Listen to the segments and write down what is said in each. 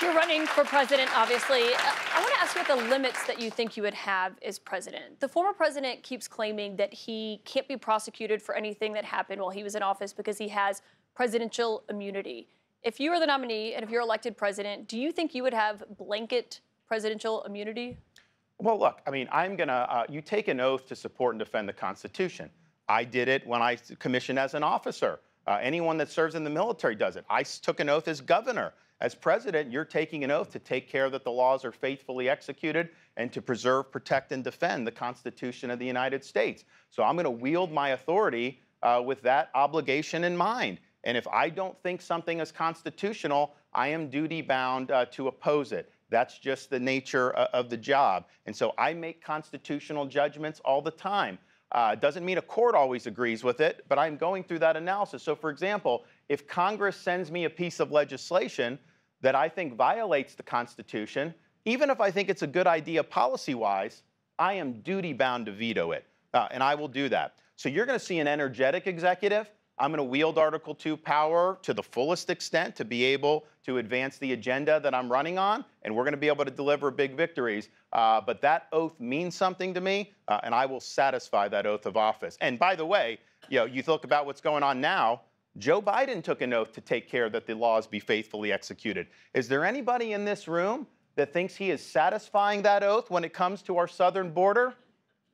You're running for president, obviously. Uh, I want to ask you about the limits that you think you would have as president. The former president keeps claiming that he can't be prosecuted for anything that happened while he was in office because he has presidential immunity. If you are the nominee and if you're elected president, do you think you would have blanket presidential immunity? Well, look, I mean, I'm going to, uh, you take an oath to support and defend the Constitution. I did it when I commissioned as an officer. Uh, anyone that serves in the military does it. I took an oath as governor. As president, you're taking an oath to take care that the laws are faithfully executed and to preserve, protect, and defend the Constitution of the United States. So I'm going to wield my authority uh, with that obligation in mind. And if I don't think something is constitutional, I am duty bound uh, to oppose it. That's just the nature uh, of the job. And so I make constitutional judgments all the time. Uh, doesn't mean a court always agrees with it, but I'm going through that analysis. So, for example, if Congress sends me a piece of legislation that I think violates the Constitution, even if I think it's a good idea policy wise, I am duty bound to veto it. Uh, and I will do that. So, you're going to see an energetic executive I'm going to wield Article 2 power to the fullest extent to be able to advance the agenda that I'm running on, and we're going to be able to deliver big victories. Uh, but that oath means something to me, uh, and I will satisfy that oath of office. And by the way, you know, you look about what's going on now. Joe Biden took an oath to take care that the laws be faithfully executed. Is there anybody in this room that thinks he is satisfying that oath when it comes to our southern border?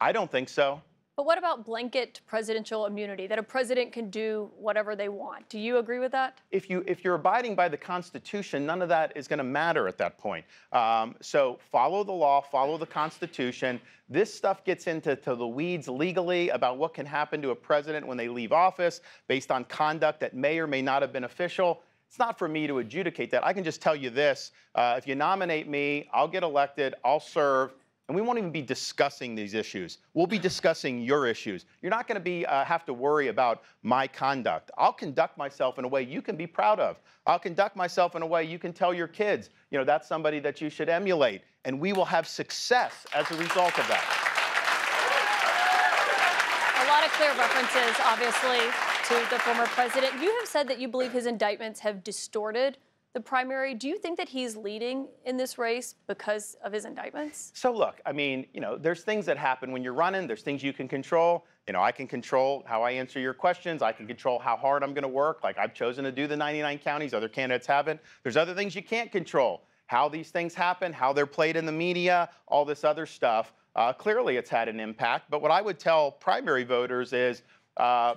I don't think so. But what about blanket presidential immunity, that a president can do whatever they want? Do you agree with that? If, you, if you're abiding by the Constitution, none of that is going to matter at that point. Um, so follow the law, follow the Constitution. This stuff gets into the weeds legally about what can happen to a president when they leave office based on conduct that may or may not have been official. It's not for me to adjudicate that. I can just tell you this uh, if you nominate me, I'll get elected, I'll serve and we won't even be discussing these issues. We'll be discussing your issues. You're not going to be uh, have to worry about my conduct. I'll conduct myself in a way you can be proud of. I'll conduct myself in a way you can tell your kids, you know, that's somebody that you should emulate, and we will have success as a result of that. A lot of clear references, obviously, to the former president. You have said that you believe his indictments have distorted the primary. Do you think that he's leading in this race because of his indictments? So look, I mean, you know, there's things that happen when you're running. There's things you can control. You know, I can control how I answer your questions. I can control how hard I'm going to work. Like I've chosen to do the 99 counties. Other candidates haven't. There's other things you can't control. How these things happen, how they're played in the media, all this other stuff. Uh, clearly, it's had an impact. But what I would tell primary voters is. Uh,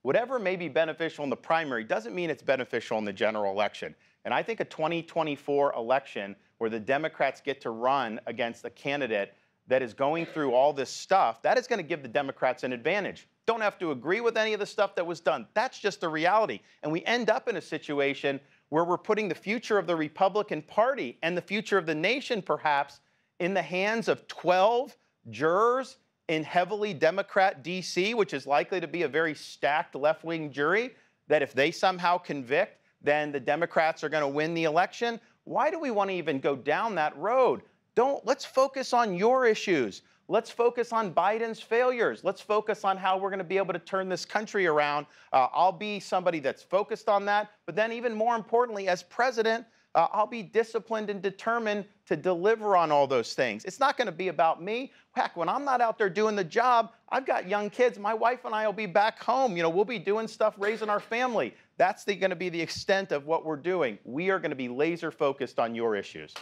whatever may be beneficial in the primary doesn't mean it's beneficial in the general election. And I think a 2024 election where the Democrats get to run against a candidate that is going through all this stuff, that is going to give the Democrats an advantage. Don't have to agree with any of the stuff that was done. That's just the reality. And we end up in a situation where we're putting the future of the Republican Party and the future of the nation, perhaps, in the hands of 12 jurors in heavily Democrat DC, which is likely to be a very stacked left wing jury, that if they somehow convict, then the Democrats are going to win the election. Why do we want to even go down that road? Don't let's focus on your issues. Let's focus on Biden's failures. Let's focus on how we're going to be able to turn this country around. Uh, I'll be somebody that's focused on that. But then, even more importantly, as president, uh, I'll be disciplined and determined to deliver on all those things. It's not going to be about me. Heck, when I'm not out there doing the job, I've got young kids. My wife and I will be back home. You know, we'll be doing stuff, raising our family. That's going to be the extent of what we're doing. We are going to be laser focused on your issues.